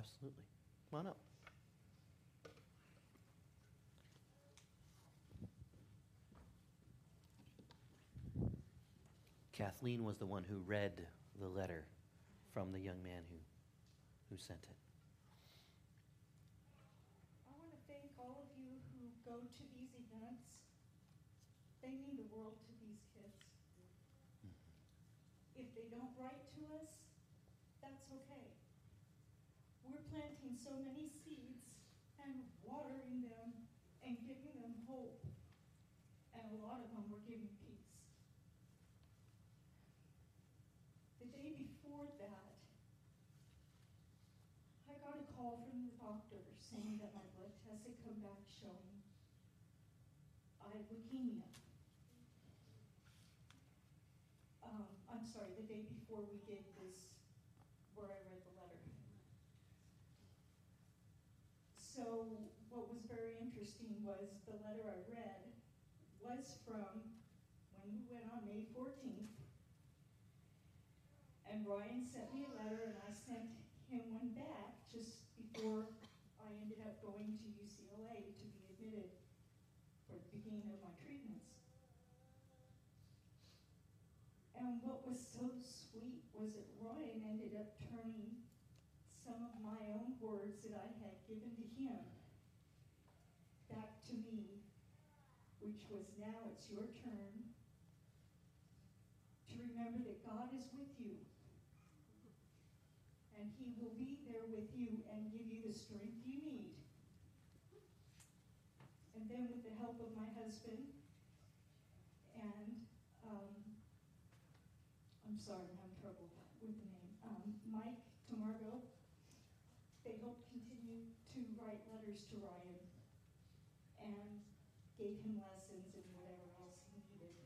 absolutely. Come on up. Kathleen was the one who read the letter from the young man who, who sent it. I want to thank all of you who go to these events. They mean the world to these kids. Mm-hmm. If they don't write to us, that's okay. Planting so many seeds and watering them and giving them hope. And a lot of them we're giving peace. The day before that, I got a call from the doctor saying that my blood test had come back showing I had leukemia. Um, I'm sorry, the day before we did this, where I read the letter. So what was very interesting was the letter I read was from when we went on May fourteenth. And Ryan sent me a letter and I sent him one back just before I ended up going to UCLA to be admitted for the beginning of my treatments. And what was so sweet was that Ryan ended up turning some of my own words that I had given to him back to me, which was now it's your turn to remember that God is with you. And he will be there with you and give you the strength you need. And then with the help of my husband and, um, I'm sorry, I'm having trouble with the name, um, Mike Tamargo, they helped continue to write letters to Ryan and gave him lessons and whatever else he needed.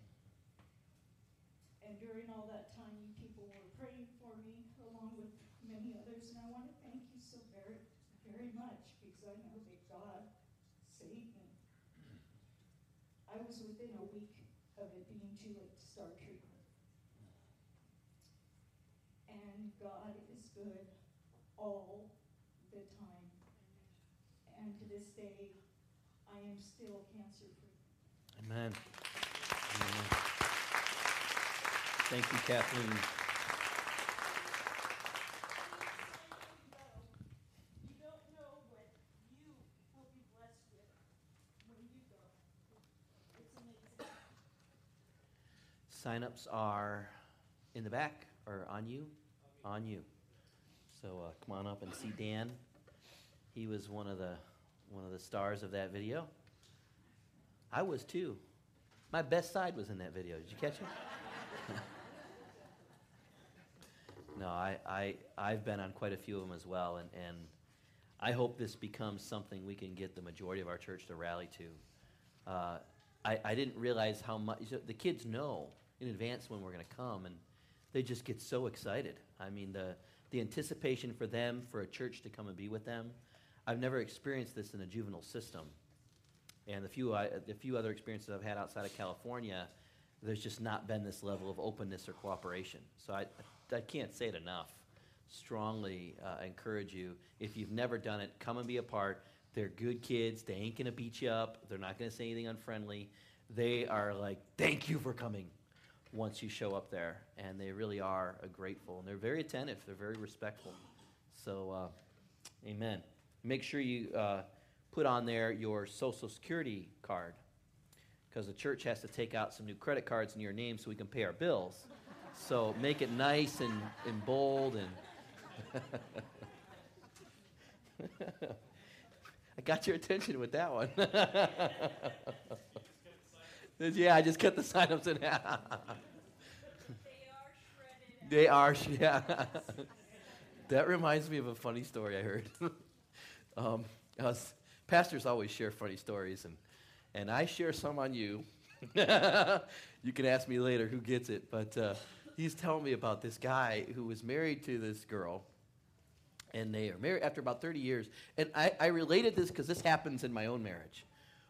And during all that time, you people were praying for me along with many others, and I want to thank you so very, very much because I know that God saved me. I was within a week of it being too late to start treatment. And God is good all the time. And to this day, I am still cancer free. Amen. Amen. Thank you, Kathleen. You don't know what you will be blessed with when you go. you, Kathleen. Sign-ups are in the back or on you? On you. So uh, come on up and see Dan. He was one of the one of the stars of that video. I was too. My best side was in that video. Did you catch it? No, I, I I've been on quite a few of them as well, and, and I hope this becomes something we can get the majority of our church to rally to. Uh, I, I didn't realize how much the kids know in advance when we're going to come, and they just get so excited. I mean, the the anticipation for them for a church to come and be with them. I've never experienced this in a juvenile system, and the few I, the few other experiences I've had outside of California, there's just not been this level of openness or cooperation. So I I can't say it enough. Strongly uh, encourage you if you've never done it, come and be a part. They're good kids. They ain't gonna beat you up. They're not gonna say anything unfriendly. They are like, thank you for coming once you show up there, and they really are grateful, and they're very attentive. They're very respectful. So, uh, amen. Make sure you uh, put on there your Social Security card, because the church has to take out some new credit cards in your name so we can pay our bills. So make it nice and, and bold and. I got your attention with that one. yeah, I just cut the sign-ups in half. They are, shredded. yeah. that reminds me of a funny story I heard. um, I was, pastors always share funny stories, and, and I share some on you. you can ask me later who gets it, but uh, he's telling me about this guy who was married to this girl, and they are married after about 30 years. And I, I related this because this happens in my own marriage,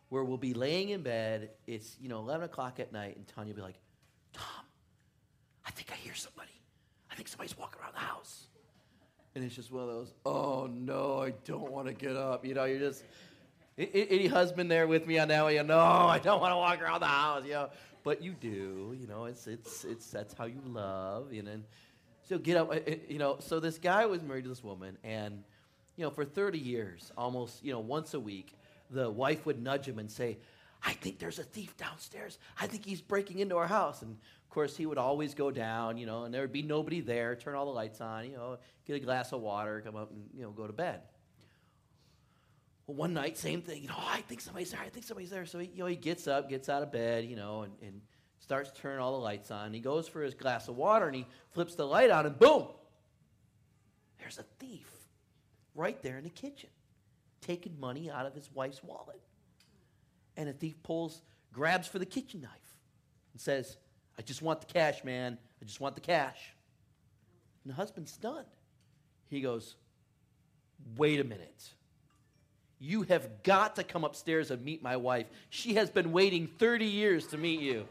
where we'll be laying in bed, it's, you know, 11 o'clock at night, and Tanya will be like, Tom, I think I hear somebody. I think somebody's walking around the house. And it's just one of those, oh no, I don't want to get up. You know, you're just, any husband there with me on that one? You know, no, I don't want to walk around the house, you know. But you do, you know, it's, it's, it's, that's how you love. You know, and so get up, eh, eh, you know. So this guy was married to this woman, and, you know, for 30 years, almost, you know, once a week, the wife would nudge him and say, I think there's a thief downstairs. I think he's breaking into our house. And of course, he would always go down, you know, and there would be nobody there, turn all the lights on, you know, get a glass of water, come up and, you know, go to bed. Well, one night, same thing. You know, oh, I think somebody's there. I think somebody's there. So he, you know, he gets up, gets out of bed, you know, and, and starts turning all the lights on. He goes for his glass of water and he flips the light on, and boom, there's a thief right there in the kitchen, taking money out of his wife's wallet. And the thief pulls, grabs for the kitchen knife, and says, "I just want the cash, man. I just want the cash." And the husband's stunned. He goes, "Wait a minute." You have got to come upstairs and meet my wife. She has been waiting 30 years to meet you.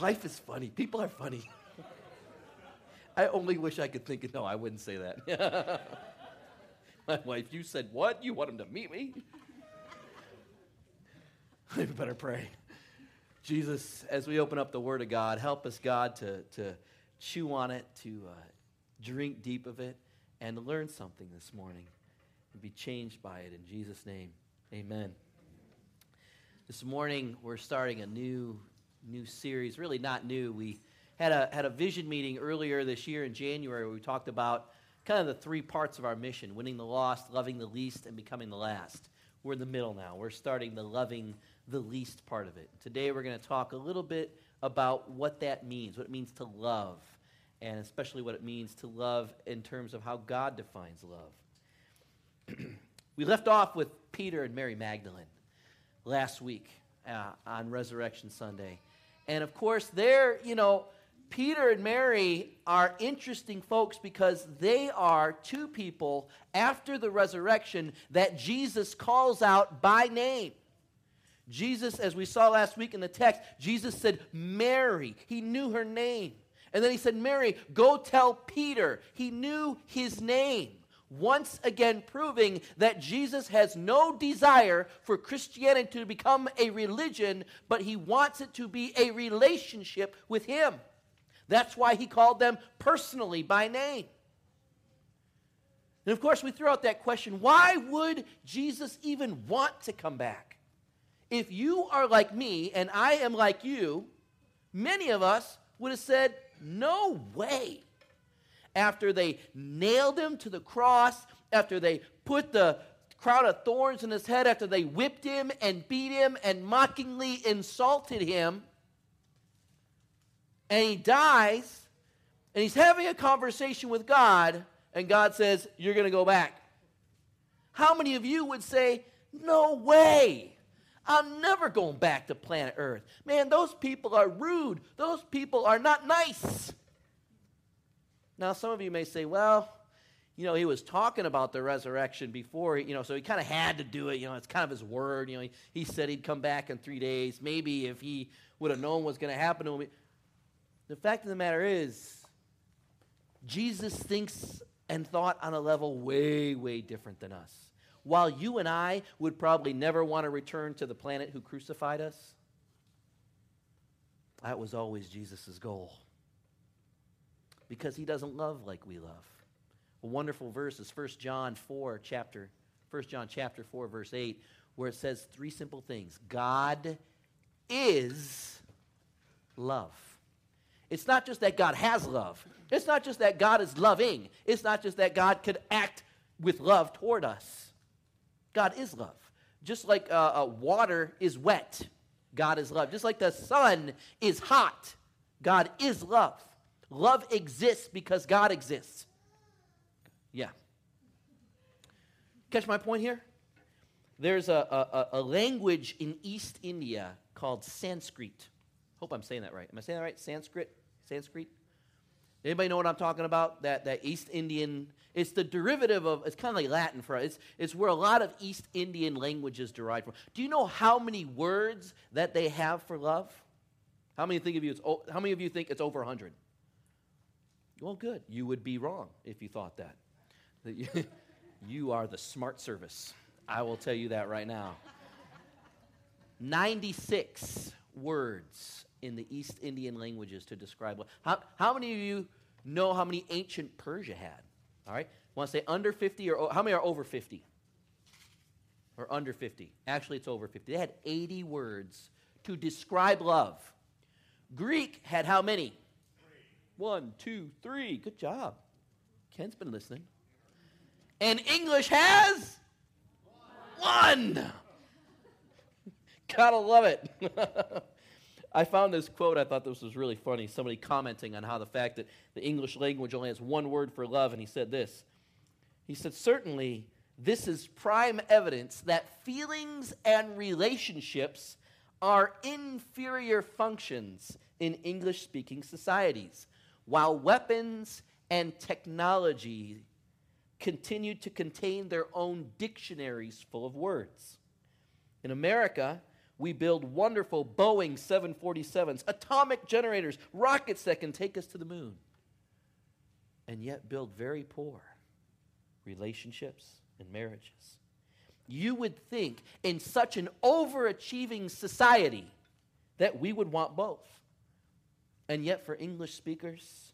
Life is funny. People are funny. I only wish I could think of, no, I wouldn't say that. my wife, you said what? You want him to meet me? I better pray. Jesus, as we open up the Word of God, help us, God, to, to chew on it, to uh, drink deep of it, and learn something this morning and be changed by it. In Jesus' name, amen. This morning, we're starting a new, new series. Really not new. We had a, had a vision meeting earlier this year in January where we talked about kind of the three parts of our mission winning the lost, loving the least, and becoming the last. We're in the middle now. We're starting the loving the least part of it. Today we're going to talk a little bit about what that means, what it means to love, and especially what it means to love in terms of how God defines love. we left off with Peter and Mary Magdalene last week uh, on Resurrection Sunday. And of course, they're, you know, Peter and Mary are interesting folks because they are two people after the resurrection that Jesus calls out by name. Jesus, as we saw last week in the text, Jesus said, Mary. He knew her name. And then he said, Mary, go tell Peter. He knew his name. Once again, proving that Jesus has no desire for Christianity to become a religion, but he wants it to be a relationship with him. That's why he called them personally by name. And of course, we threw out that question why would Jesus even want to come back? If you are like me and I am like you, many of us would have said, No way. After they nailed him to the cross, after they put the crown of thorns in his head, after they whipped him and beat him and mockingly insulted him, and he dies, and he's having a conversation with God, and God says, You're going to go back. How many of you would say, No way? I'm never going back to planet Earth. Man, those people are rude. Those people are not nice. Now, some of you may say, well, you know, he was talking about the resurrection before, you know, so he kind of had to do it. You know, it's kind of his word. You know, he, he said he'd come back in three days. Maybe if he would have known what's going to happen to him. The fact of the matter is, Jesus thinks and thought on a level way, way different than us while you and I would probably never want to return to the planet who crucified us, that was always Jesus' goal. Because he doesn't love like we love. A wonderful verse is 1 John 4, chapter, 1 John chapter 4, verse 8, where it says three simple things. God is love. It's not just that God has love. It's not just that God is loving. It's not just that God could act with love toward us. God is love. Just like uh, uh, water is wet, God is love. Just like the sun is hot, God is love. Love exists because God exists. Yeah. Catch my point here? There's a, a, a language in East India called Sanskrit. Hope I'm saying that right. Am I saying that right? Sanskrit? Sanskrit? Anybody know what I'm talking about? That, that East Indian, it's the derivative of, it's kind of like Latin for us. It's, it's where a lot of East Indian languages derive from. Do you know how many words that they have for love? How many think of you? It's how many of you think it's over 100? Well, good. You would be wrong if you thought that. You are the smart service. I will tell you that right now. 96 words in the East Indian languages to describe what. How, how many of you know how many ancient Persia had? All right? Want to say under 50 or how many are over 50? Or under 50? Actually, it's over 50. They had 80 words to describe love. Greek had how many? One, two, three. Good job. Ken's been listening. And English has one. Gotta love it. I found this quote. I thought this was really funny. Somebody commenting on how the fact that the English language only has one word for love, and he said this. He said, Certainly, this is prime evidence that feelings and relationships are inferior functions in English speaking societies, while weapons and technology continue to contain their own dictionaries full of words. In America, we build wonderful Boeing 747s, atomic generators, rockets that can take us to the moon, and yet build very poor relationships and marriages. You would think in such an overachieving society that we would want both. And yet, for English speakers,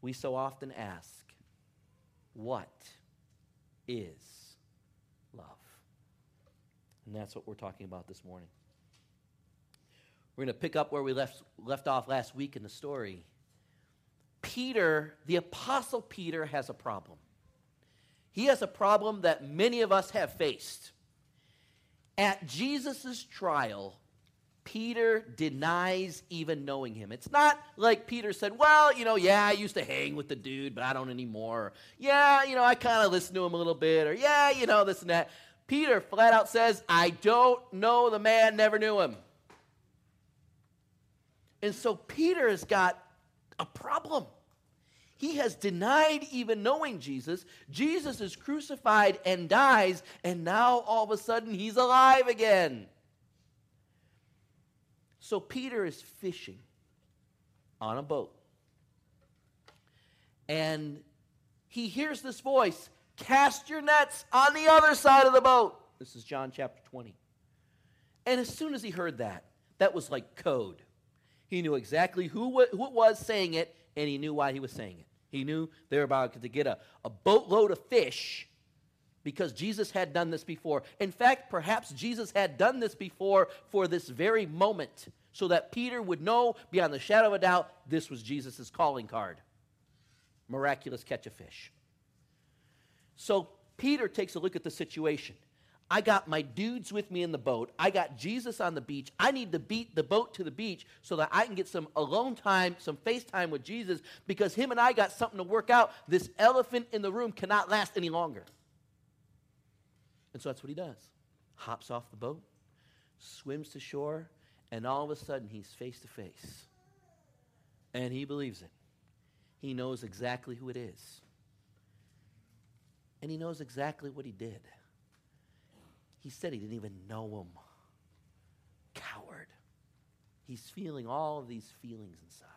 we so often ask, What is love? And that's what we're talking about this morning. We're going to pick up where we left, left off last week in the story. Peter, the Apostle Peter, has a problem. He has a problem that many of us have faced. At Jesus' trial, Peter denies even knowing him. It's not like Peter said, Well, you know, yeah, I used to hang with the dude, but I don't anymore. Yeah, you know, I kind of listened to him a little bit. Or, yeah, you know, this and that. Peter flat out says, I don't know the man, never knew him. And so Peter has got a problem. He has denied even knowing Jesus. Jesus is crucified and dies, and now all of a sudden he's alive again. So Peter is fishing on a boat. And he hears this voice cast your nets on the other side of the boat. This is John chapter 20. And as soon as he heard that, that was like code. He knew exactly who, who it was saying it, and he knew why he was saying it. He knew they were about to get a, a boatload of fish because Jesus had done this before. In fact, perhaps Jesus had done this before for this very moment so that Peter would know beyond the shadow of a doubt this was Jesus' calling card miraculous catch of fish. So Peter takes a look at the situation. I got my dudes with me in the boat. I got Jesus on the beach. I need to beat the boat to the beach so that I can get some alone time, some FaceTime with Jesus because him and I got something to work out. This elephant in the room cannot last any longer. And so that's what he does. Hops off the boat, swims to shore, and all of a sudden he's face to face. And he believes it. He knows exactly who it is. And he knows exactly what he did. He said he didn't even know him. Coward. He's feeling all of these feelings inside.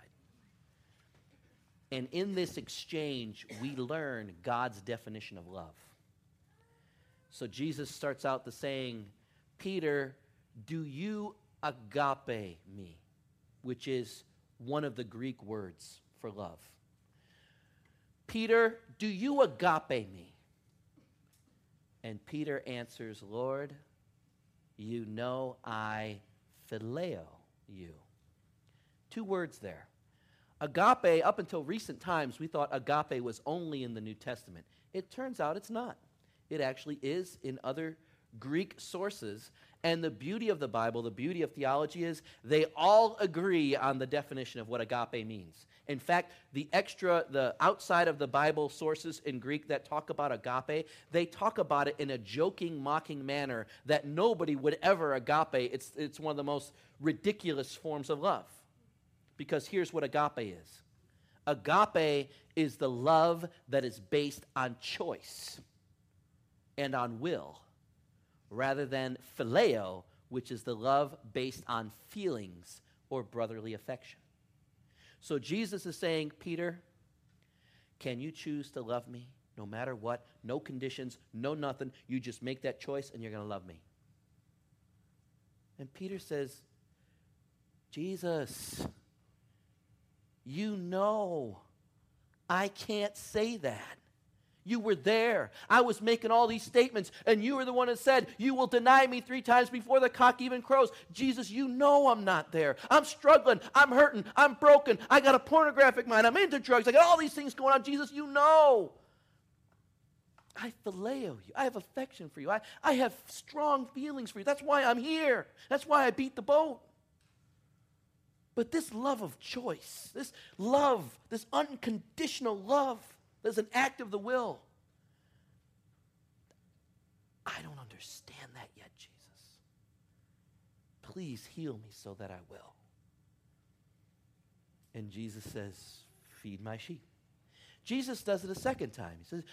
And in this exchange, we learn God's definition of love. So Jesus starts out the saying, Peter, do you agape me? Which is one of the Greek words for love. Peter, do you agape me? And Peter answers, Lord, you know I phileo you. Two words there. Agape, up until recent times, we thought agape was only in the New Testament. It turns out it's not. It actually is in other Greek sources. And the beauty of the Bible, the beauty of theology is they all agree on the definition of what agape means. In fact, the extra, the outside of the Bible sources in Greek that talk about agape, they talk about it in a joking, mocking manner that nobody would ever agape. It's, it's one of the most ridiculous forms of love. Because here's what agape is agape is the love that is based on choice and on will, rather than phileo, which is the love based on feelings or brotherly affection. So Jesus is saying, Peter, can you choose to love me no matter what? No conditions, no nothing. You just make that choice and you're going to love me. And Peter says, Jesus, you know I can't say that. You were there. I was making all these statements, and you were the one that said, You will deny me three times before the cock even crows. Jesus, you know I'm not there. I'm struggling. I'm hurting. I'm broken. I got a pornographic mind. I'm into drugs. I got all these things going on. Jesus, you know. I phileo you. I have affection for you. I, I have strong feelings for you. That's why I'm here. That's why I beat the boat. But this love of choice, this love, this unconditional love, there's an act of the will. I don't understand that yet, Jesus. Please heal me so that I will. And Jesus says, Feed my sheep. Jesus does it a second time. He says,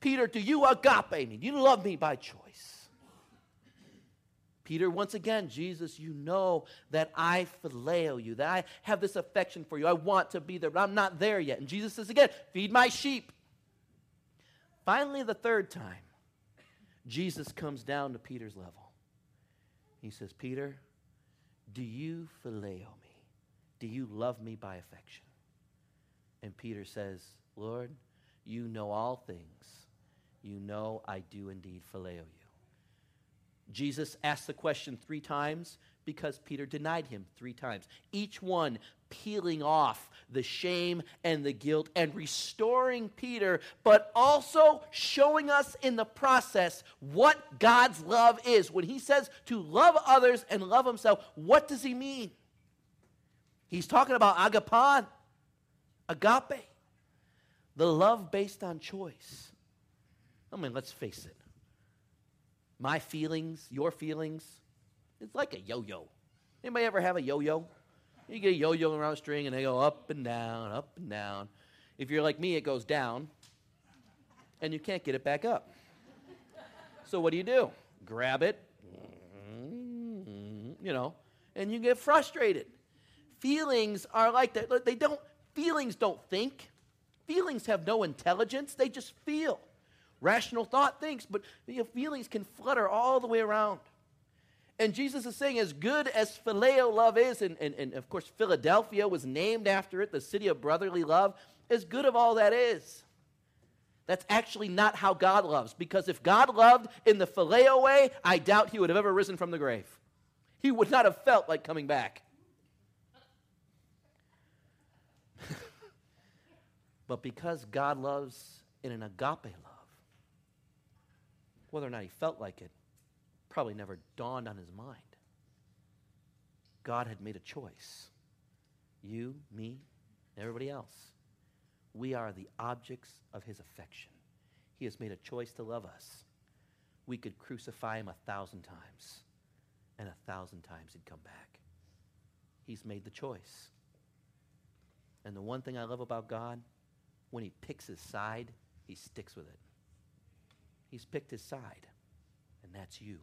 Peter, do you agape me? Do you love me by choice? Peter, once again, Jesus, you know that I phileo you, that I have this affection for you. I want to be there, but I'm not there yet. And Jesus says again, feed my sheep. Finally, the third time, Jesus comes down to Peter's level. He says, Peter, do you phileo me? Do you love me by affection? And Peter says, Lord, you know all things. You know I do indeed phileo you. Jesus asked the question three times because Peter denied him three times. Each one peeling off the shame and the guilt and restoring Peter, but also showing us in the process what God's love is. When he says to love others and love himself, what does he mean? He's talking about agapon, agape, the love based on choice. I mean, let's face it my feelings, your feelings. It's like a yo-yo. Anybody ever have a yo-yo? You get a yo-yo around a string and they go up and down, up and down. If you're like me, it goes down and you can't get it back up. So what do you do? Grab it, you know, and you get frustrated. Feelings are like that. They don't feelings don't think. Feelings have no intelligence. They just feel. Rational thought thinks, but feelings can flutter all the way around. And Jesus is saying, as good as phileo love is, and, and, and of course, Philadelphia was named after it, the city of brotherly love, as good of all that is. That's actually not how God loves. Because if God loved in the phileo way, I doubt he would have ever risen from the grave. He would not have felt like coming back. but because God loves in an agape love, whether or not he felt like it probably never dawned on his mind. God had made a choice. You, me, everybody else. We are the objects of his affection. He has made a choice to love us. We could crucify him a thousand times, and a thousand times he'd come back. He's made the choice. And the one thing I love about God, when he picks his side, he sticks with it. He's picked his side, and that's you.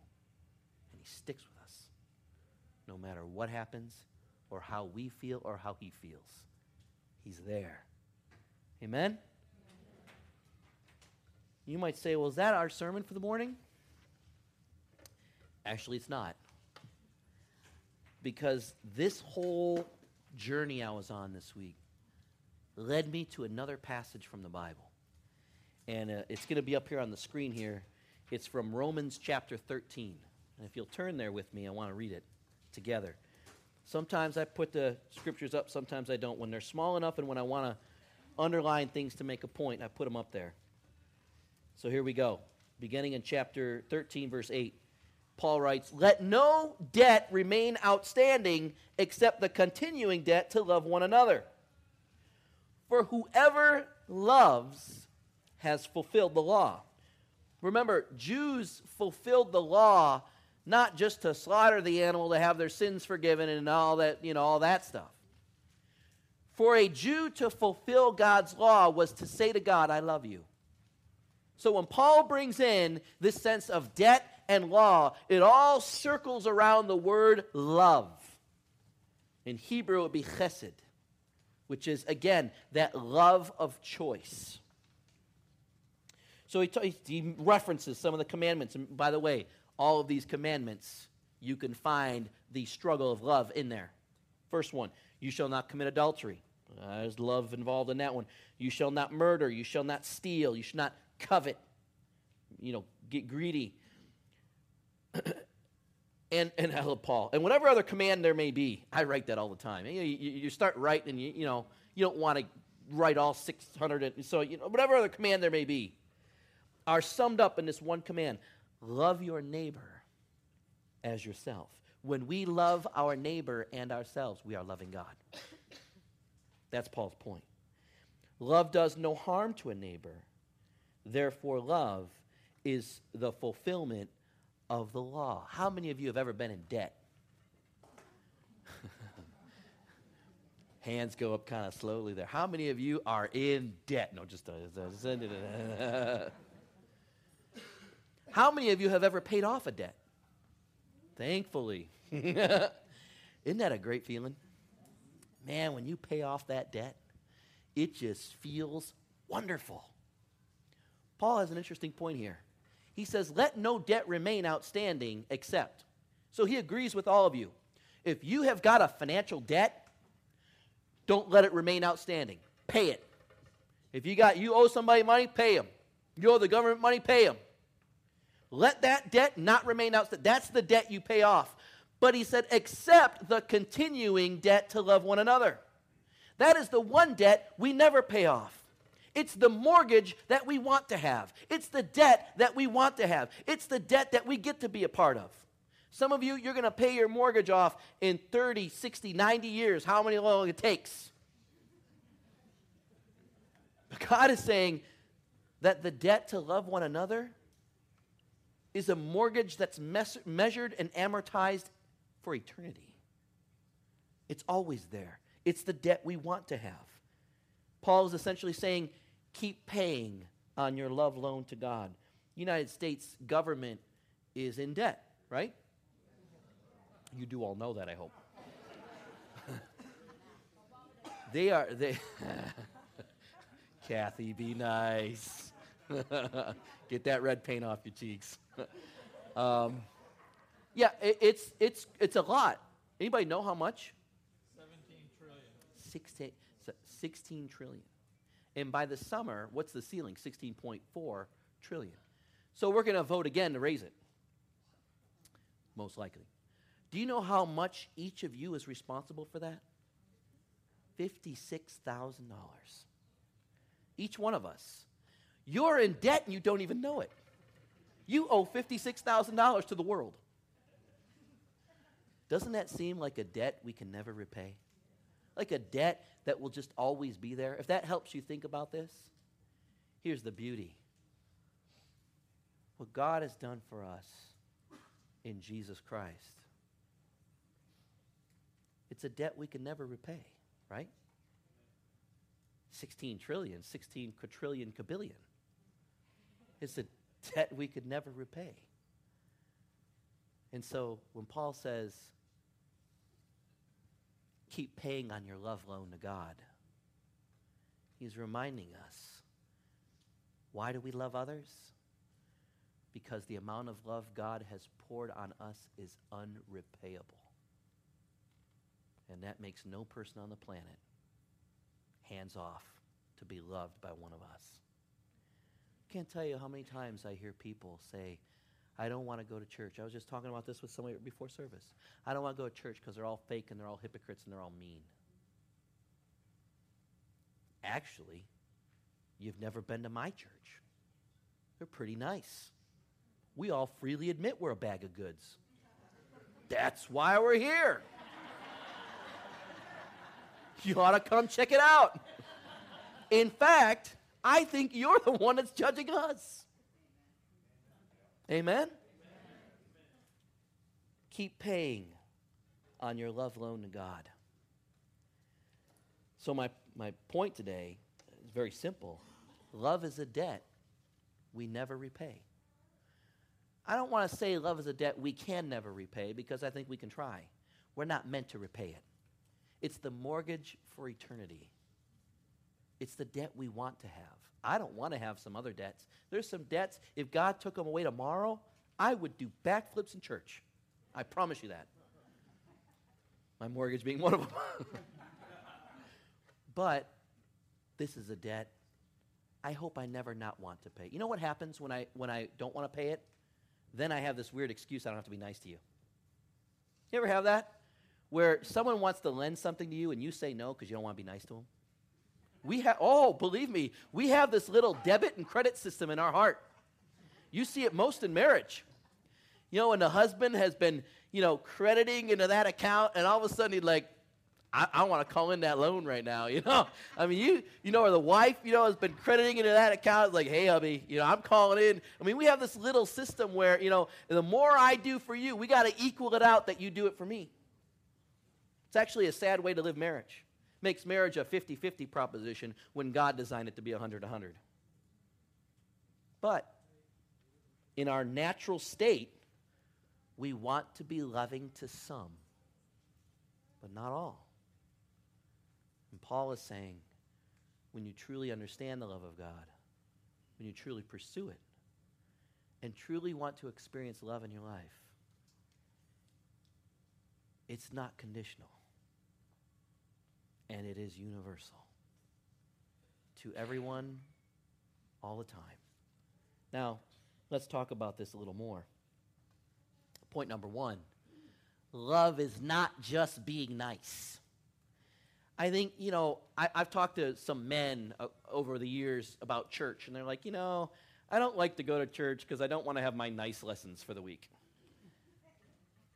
He sticks with us no matter what happens or how we feel or how he feels. He's there. Amen? You might say, well, is that our sermon for the morning? Actually, it's not. Because this whole journey I was on this week led me to another passage from the Bible and uh, it's going to be up here on the screen here. It's from Romans chapter 13. And if you'll turn there with me, I want to read it together. Sometimes I put the scriptures up, sometimes I don't. When they're small enough and when I want to underline things to make a point, I put them up there. So here we go. Beginning in chapter 13, verse 8, Paul writes, Let no debt remain outstanding except the continuing debt to love one another. For whoever loves has fulfilled the law. Remember, Jews fulfilled the law not just to slaughter the animal to have their sins forgiven and all that, you know, all that stuff. For a Jew to fulfill God's law was to say to God, I love you. So when Paul brings in this sense of debt and law, it all circles around the word love. In Hebrew, it would be chesed, which is, again, that love of choice. So he, t- he references some of the commandments. And by the way, all of these commandments, you can find the struggle of love in there. First one, you shall not commit adultery. Uh, there's love involved in that one. You shall not murder. You shall not steal. You shall not covet. You know, get greedy. and and I love Paul. And whatever other command there may be, I write that all the time. You, you, you start writing, and you you know you don't want to write all 600. And so you know whatever other command there may be, are summed up in this one command: love your neighbor as yourself. When we love our neighbor and ourselves, we are loving God. That's Paul's point. Love does no harm to a neighbor. Therefore, love is the fulfillment of the law. How many of you have ever been in debt? Hands go up kind of slowly there. How many of you are in debt? No, just. Uh, uh, uh, How many of you have ever paid off a debt? Thankfully. Isn't that a great feeling? Man, when you pay off that debt, it just feels wonderful. Paul has an interesting point here. He says, Let no debt remain outstanding except. So he agrees with all of you. If you have got a financial debt, don't let it remain outstanding. Pay it. If you got you owe somebody money, pay them. You owe the government money, pay them. Let that debt not remain outstanding. That's the debt you pay off. But he said, accept the continuing debt to love one another. That is the one debt we never pay off. It's the mortgage that we want to have. It's the debt that we want to have. It's the debt that we get to be a part of. Some of you, you're going to pay your mortgage off in 30, 60, 90 years, how many long it takes. But God is saying that the debt to love one another is a mortgage that's mes- measured and amortized for eternity. It's always there. It's the debt we want to have. Paul is essentially saying keep paying on your love loan to God. United States government is in debt, right? You do all know that, I hope. they are they Kathy, be nice. Get that red paint off your cheeks. um, yeah, it, it's it's it's a lot. Anybody know how much? 17 trillion. 16, 16 trillion. And by the summer, what's the ceiling? 16.4 trillion. So we're going to vote again to raise it. Most likely. Do you know how much each of you is responsible for that? $56,000. Each one of us. You're in debt and you don't even know it. You owe $56,000 to the world. Doesn't that seem like a debt we can never repay? Like a debt that will just always be there? If that helps you think about this, here's the beauty. What God has done for us in Jesus Christ. It's a debt we can never repay, right? 16 trillion, 16 quadrillion, kabillion. It's a debt we could never repay. And so when Paul says, keep paying on your love loan to God, he's reminding us why do we love others? Because the amount of love God has poured on us is unrepayable. And that makes no person on the planet hands off to be loved by one of us. Can't tell you how many times I hear people say, I don't want to go to church. I was just talking about this with somebody before service. I don't want to go to church because they're all fake and they're all hypocrites and they're all mean. Actually, you've never been to my church. They're pretty nice. We all freely admit we're a bag of goods. That's why we're here. You ought to come check it out. In fact, I think you're the one that's judging us. Amen? Keep paying on your love loan to God. So, my, my point today is very simple love is a debt we never repay. I don't want to say love is a debt we can never repay because I think we can try. We're not meant to repay it. it's the mortgage for eternity. It's the debt we want to have. I don't want to have some other debts. There's some debts, if God took them away tomorrow, I would do backflips in church. I promise you that. My mortgage being one of them. but this is a debt I hope I never not want to pay. You know what happens when I when I don't want to pay it? Then I have this weird excuse I don't have to be nice to you. You ever have that? Where someone wants to lend something to you and you say no because you don't want to be nice to them? We have oh, believe me, we have this little debit and credit system in our heart. You see it most in marriage. You know, when the husband has been, you know, crediting into that account, and all of a sudden he's like, I, I want to call in that loan right now, you know? I mean, you, you know, or the wife, you know, has been crediting into that account, it's like, hey, hubby, you know, I'm calling in. I mean, we have this little system where, you know, the more I do for you, we got to equal it out that you do it for me. It's actually a sad way to live marriage. Makes marriage a 50 50 proposition when God designed it to be 100 100. But in our natural state, we want to be loving to some, but not all. And Paul is saying, when you truly understand the love of God, when you truly pursue it, and truly want to experience love in your life, it's not conditional. And it is universal to everyone all the time. Now, let's talk about this a little more. Point number one love is not just being nice. I think, you know, I, have talked to some men uh, over the years about church, and they're like, you know, I don't like to go to church because I don't want to have my nice lessons for the week.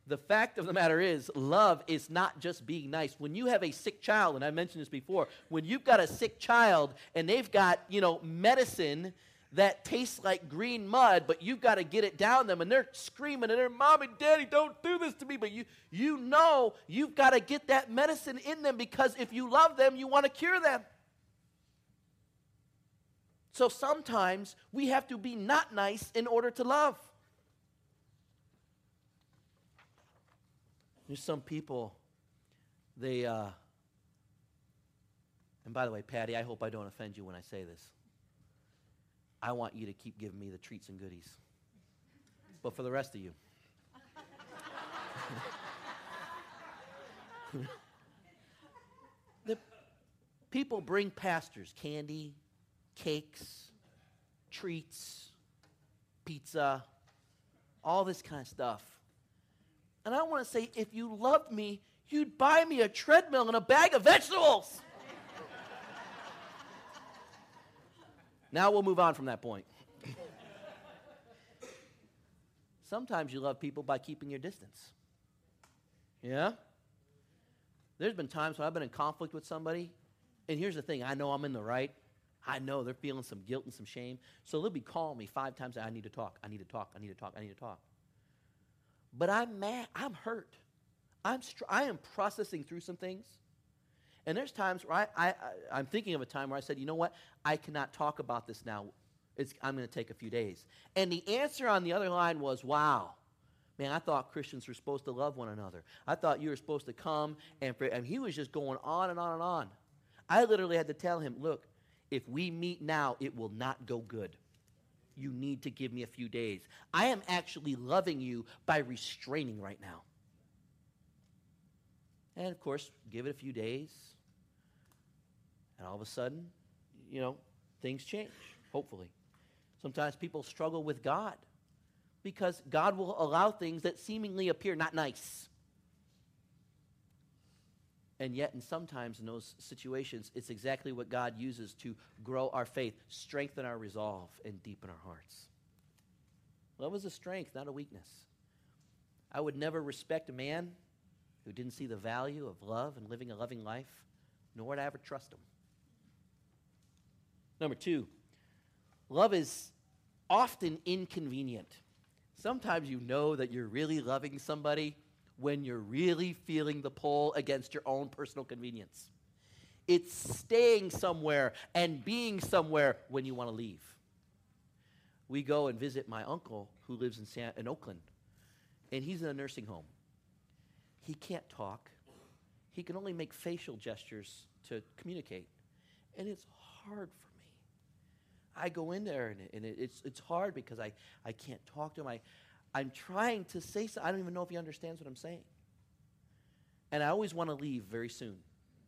The fact of the matter is, love is not just being nice. When you have a sick child, and I mentioned this before, when you've got a sick child and they've got, you know, medicine that tastes like green mud, but you've got to get it down them, and they're screaming, and they're, Mom and Daddy, don't do this to me. But you, you know you've got to get that medicine in them because if you love them, you want to cure them. So sometimes we have to be not nice in order to love. There's some people, they, uh, and by the way, Patty, I hope I don't offend you when I say this. I want you to keep giving me the treats and goodies. But for the rest of you, the people bring pastors candy, cakes, treats, pizza, all this kind of stuff. And I want to say, if you loved me, you'd buy me a treadmill and a bag of vegetables. Now we'll move on from that point. Sometimes you love people by keeping your distance. Yeah? There's been times when I've been in conflict with somebody, and here's the thing I know I'm in the right. I know they're feeling some guilt and some shame. So they'll be calling me five times. I need to talk. I need to talk. I need to talk. I need to talk. But I'm mad. I'm hurt. I'm str- I am processing through some things. And there's times where I, I, I, am thinking of a time where I said, you know what? I cannot talk about this now. It's, I'm going to take a few days. And the answer on the other line was, wow. Man, I thought Christians were supposed to love one another. I thought you were supposed to come and, pray. and he was just going on and on and on. I literally had to tell him, look, if we meet now, it will not go good. You need to give me a few days. I am actually loving you by restraining right now. And of course, give it a few days. And all of a sudden, you know, things change, hopefully. Sometimes people struggle with God because God will allow things that seemingly appear not nice. And yet, and sometimes in those situations, it's exactly what God uses to grow our faith, strengthen our resolve, and deepen our hearts. Love is a strength, not a weakness. I would never respect a man who didn't see the value of love and living a loving life, nor would I ever trust him. Number two, love is often inconvenient. Sometimes you know that you're really loving somebody when you're really feeling the pull against your own personal convenience. It's staying somewhere and being somewhere when you want to leave. We go and visit my uncle who lives in, San, in Oakland, and he's in a nursing home. He can't talk, he can only make facial gestures to communicate. And it's hard for me. I go in there and, and it, it's, it's hard because I, I can't talk to him. I, I'm trying to say something. I don't even know if he understands what I'm saying. And I always want to leave very soon,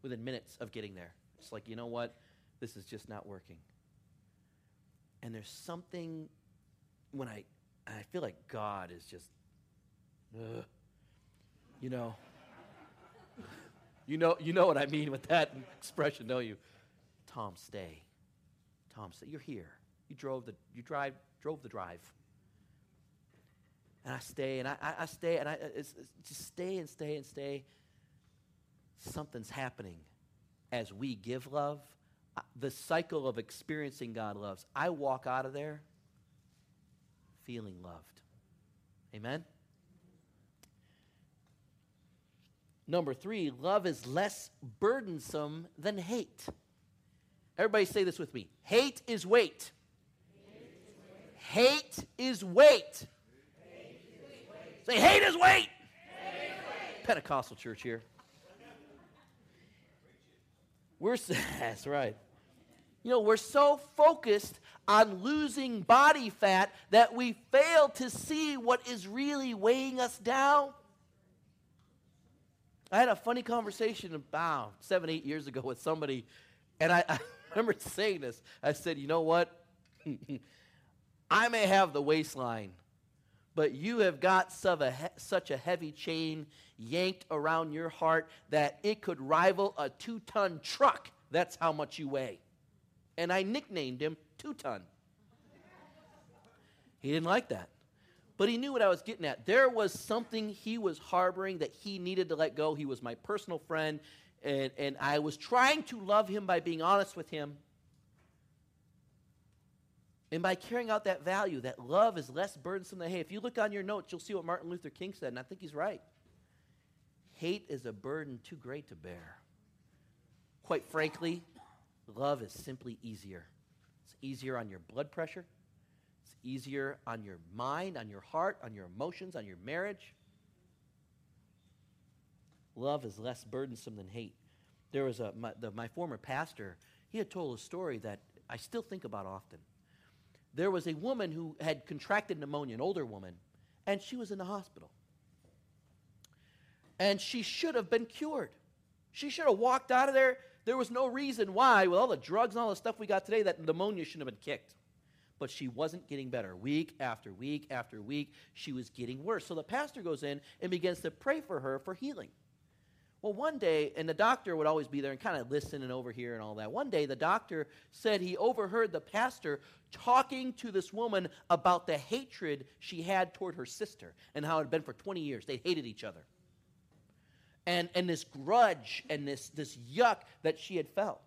within minutes of getting there. It's like, you know what? This is just not working. And there's something when I, I feel like God is just, ugh, you know. You know, you know what I mean with that expression, don't you? Tom, stay. Tom, stay. You're here. You drove the you drive drove the drive. And I stay and I, I, stay and I it's, it's just stay and stay and stay. Something's happening as we give love. Uh, The cycle of experiencing God loves. I walk out of there feeling loved. Amen. Number three, love is less burdensome than hate. Everybody say this with me. Hate is weight. Hate is weight. Say, hate his weight. Pentecostal church here. We're that's right. You know, we're so focused on losing body fat that we fail to see what is really weighing us down. I had a funny conversation about seven, eight years ago with somebody, and I, I remember saying this. I said, You know what? I may have the waistline, but you have got such a, heavy chain yanked around your heart that it could rival a two ton truck. That's how much you weigh. And I nicknamed him Two Ton. He didn't like that. But he knew what I was getting at. There was something he was harboring that he needed to let go. He was my personal friend, and, and I was trying to love him by being honest with him. And by carrying out that value, that love is less burdensome than hate. If you look on your notes, you'll see what Martin Luther King said, and I think he's right. Hate is a burden too great to bear. Quite frankly, love is simply easier. It's easier on your blood pressure, it's easier on your mind, on your heart, on your emotions, on your marriage. Love is less burdensome than hate. There was a my, the, my former pastor. He had told a story that I still think about often. There was a woman who had contracted pneumonia, an older woman, and she was in the hospital. And she should have been cured. She should have walked out of there. There was no reason why, with all the drugs and all the stuff we got today, that pneumonia shouldn't have been kicked but she wasn't getting better. Week after week after week, she was getting worse. So the pastor goes in and begins to pray for her for healing. Well, one day, and the doctor would always be there and kind of listen and overhear and all that. One day, the doctor said he overheard the pastor talking to this woman about the hatred she had toward her sister and how it had been for 20 years. They hated each other. And, and this grudge and this, this yuck that she had felt.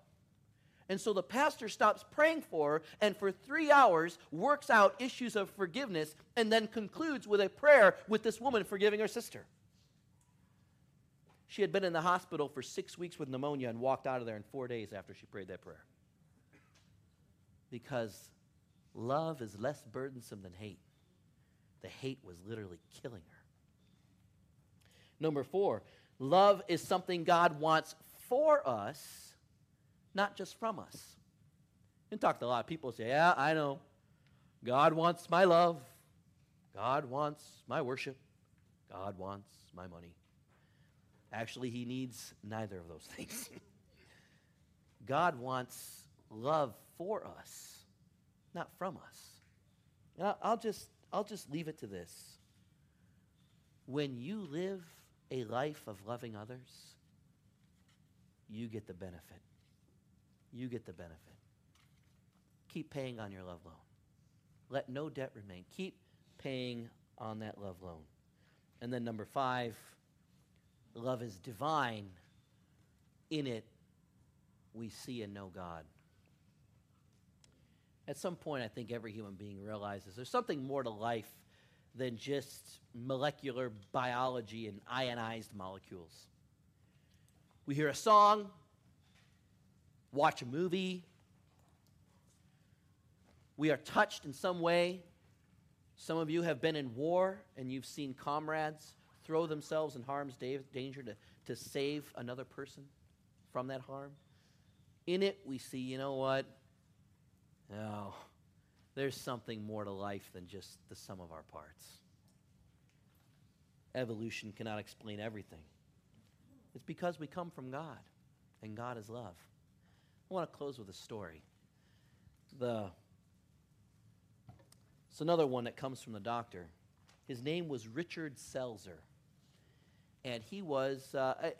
And so the pastor stops praying for her and for three hours works out issues of forgiveness and then concludes with a prayer with this woman forgiving her sister. She had been in the hospital for six weeks with pneumonia and walked out of there in four days after she prayed that prayer. Because love is less burdensome than hate. The hate was literally killing her. Number four, love is something God wants for us not just from us. And talk to a lot of people say, Yeah, I know. God wants my love. God wants my worship. God wants my money. Actually, he needs neither of those things. God wants love for us, not from us. And I'll, just, I'll just leave it to this. When you live a life of loving others, you get the benefit you get the benefit. Keep paying on your love loan. Let no debt remain. Keep paying on that love loan. And then number five, love is divine. In it, we see and know God. At some point, I think every human being realizes there's something more to life than just molecular biology and ionized molecules. We hear a song, watch a movie. We are touched in some way. Some of you have been in war and you've seen comrades throw themselves in harm's da- danger to, to save another person from that harm. In it, we see, you know what? No, there's something more to life than just the sum of our parts. Evolution cannot explain everything. It's because we come from God, and God is love. I want to close with a story. The it's another one that comes from the doctor. His name was Richard Selzer, and he was uh,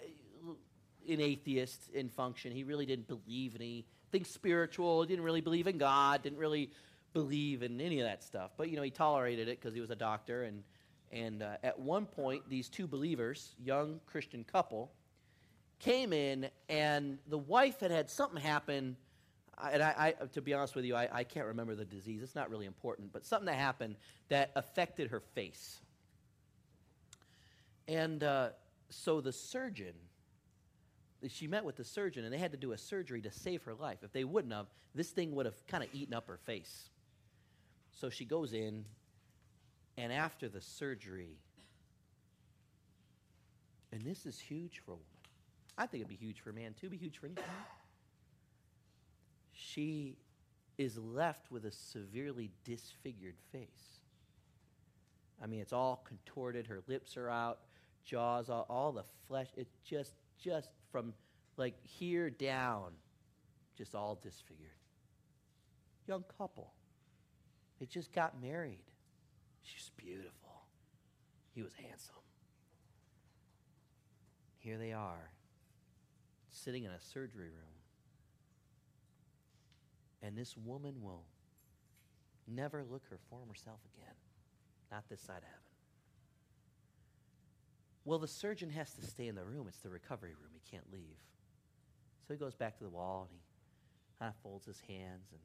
an atheist in function. He really didn't believe in anything spiritual. Didn't really believe in God. Didn't really believe in any of that stuff. But you know, he tolerated it because he was a doctor. And and uh, at one point, these two believers, young Christian couple, came in, and the wife had had something happen. And I, I, to be honest with you, I, I can't remember the disease. It's not really important, but something that happened that affected her face. And uh, so the surgeon, she met with the surgeon, and they had to do a surgery to save her life. If they wouldn't have, this thing would have kind of eaten up her face. So she goes in, and after the surgery, and this is huge for a woman. I think it'd be huge for a man too, be huge for anyone. She is left with a severely disfigured face. I mean, it's all contorted. Her lips are out, jaws, all, all the flesh. It just, just from like here down, just all disfigured. Young couple. They just got married. She's beautiful. He was handsome. Here they are, sitting in a surgery room. And this woman will never look her former self again. Not this side of heaven. Well, the surgeon has to stay in the room. It's the recovery room. He can't leave. So he goes back to the wall and he kind of folds his hands and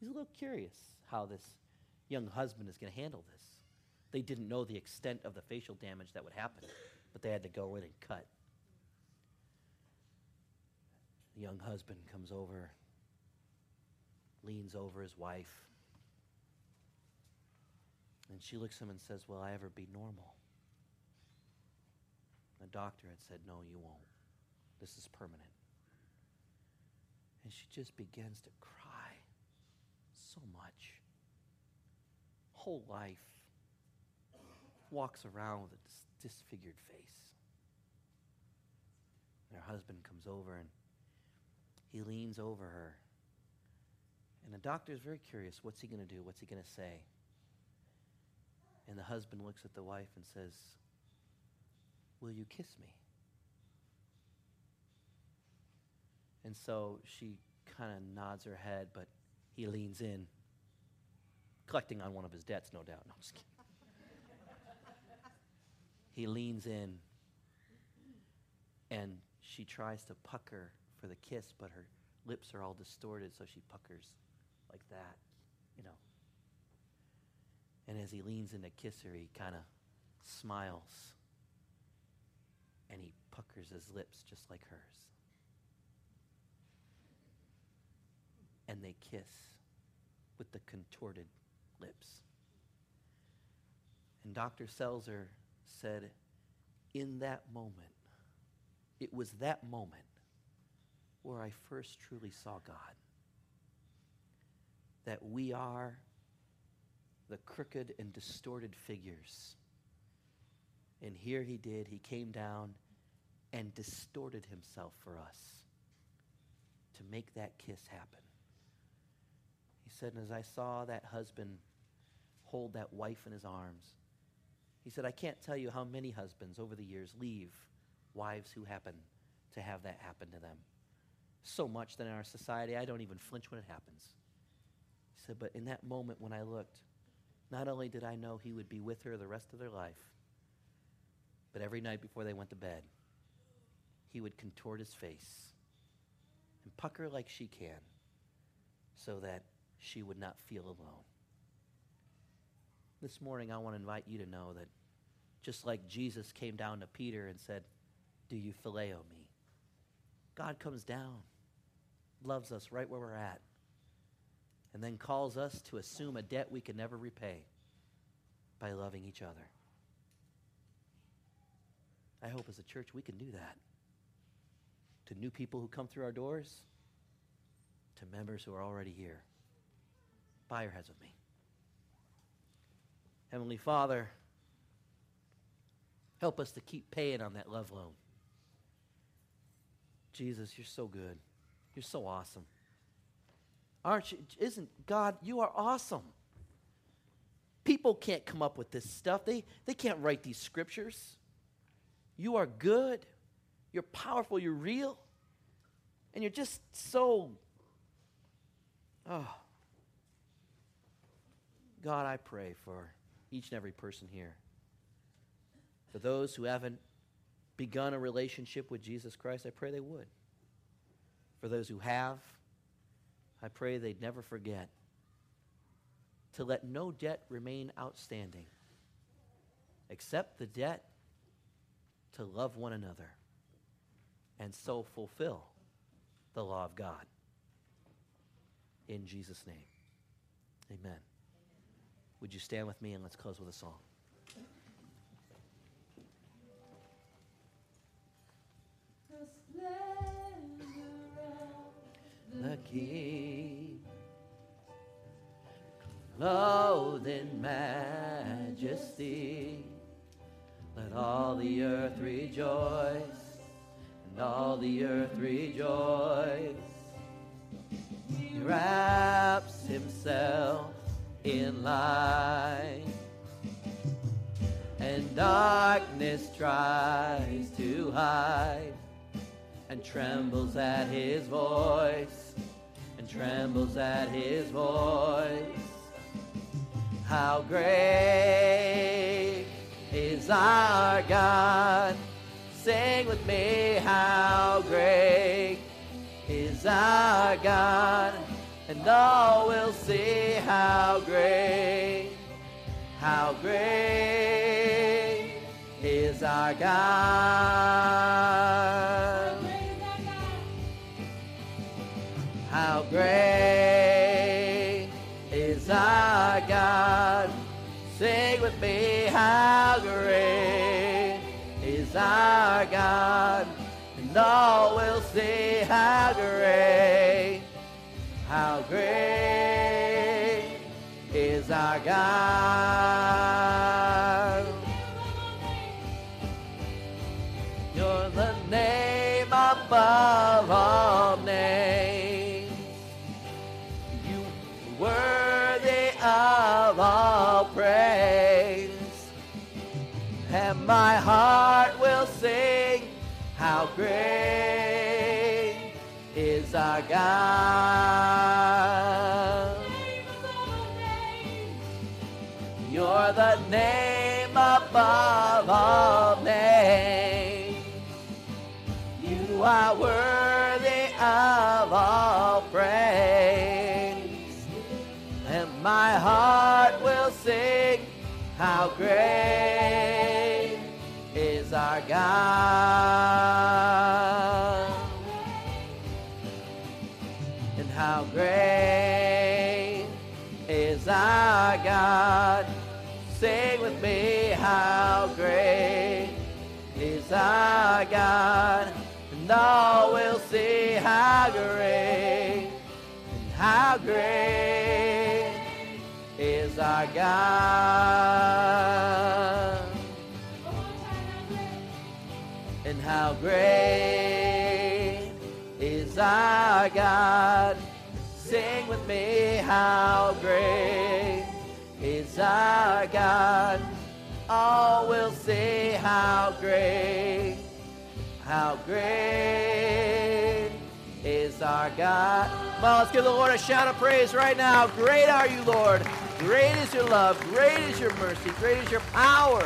he's a little curious how this young husband is going to handle this. They didn't know the extent of the facial damage that would happen, but they had to go in and cut. The young husband comes over, leans over his wife, and she looks at him and says, Will I ever be normal? The doctor had said, No, you won't. This is permanent. And she just begins to cry so much. Whole life walks around with a dis- disfigured face. And her husband comes over and he leans over her. And the doctor is very curious what's he going to do? What's he going to say? And the husband looks at the wife and says, Will you kiss me? And so she kind of nods her head, but he leans in, collecting on one of his debts, no doubt. No, I'm just kidding. he leans in, and she tries to pucker for the kiss, but her lips are all distorted, so she puckers like that, you know. And as he leans in to kiss her, he kind of smiles and he puckers his lips just like hers. And they kiss with the contorted lips. And Dr. Selzer said, in that moment, it was that moment where I first truly saw God. That we are the crooked and distorted figures. And here he did, he came down and distorted himself for us to make that kiss happen. He said, and as I saw that husband hold that wife in his arms, he said, I can't tell you how many husbands over the years leave wives who happen to have that happen to them. So much that in our society, I don't even flinch when it happens. He said, but in that moment when I looked, not only did I know he would be with her the rest of their life, but every night before they went to bed, he would contort his face and pucker like she can so that she would not feel alone. This morning, I want to invite you to know that just like Jesus came down to Peter and said, Do you phileo me? God comes down, loves us right where we're at, and then calls us to assume a debt we can never repay by loving each other. I hope as a church we can do that to new people who come through our doors, to members who are already here. Bow your heads with me. Heavenly Father, help us to keep paying on that love loan. Jesus, you're so good. You're so awesome. Aren't you? Isn't God, you are awesome. People can't come up with this stuff. They, they can't write these scriptures. You are good. You're powerful. You're real. And you're just so, oh. God, I pray for each and every person here. For those who haven't begun a relationship with Jesus Christ, I pray they would. For those who have, I pray they'd never forget to let no debt remain outstanding except the debt to love one another and so fulfill the law of God. In Jesus' name, amen. Would you stand with me and let's close with a song? The King, clothed in majesty, let all the earth rejoice, and all the earth rejoice. He wraps himself in light, and darkness tries to hide, and trembles at his voice, and trembles at his voice. How great is our God? Sing with me, how great is our God? and all will see how great, how great is our God. How great is our God. Sing with me, how great is our God. And all will see how great how great is our God? Great is our God. You're the name above all names. You are worthy of all praise. And my heart will sing how great our God. And how great is our God. Sing with me, how great is our God. And all will see how great and how great is our God. How great is our God. Sing with me, how great is our God. All will see how great, how great is our God. On, let's give the Lord a shout of praise right now. Great are you, Lord. Great is your love. Great is your mercy. Great is your power.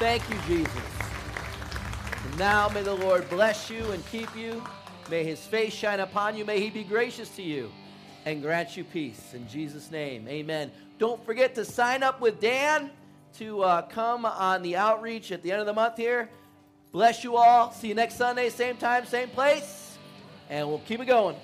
Thank you, Jesus. Now may the Lord bless you and keep you. May his face shine upon you. May he be gracious to you and grant you peace. In Jesus' name, amen. Don't forget to sign up with Dan to uh, come on the outreach at the end of the month here. Bless you all. See you next Sunday, same time, same place. And we'll keep it going.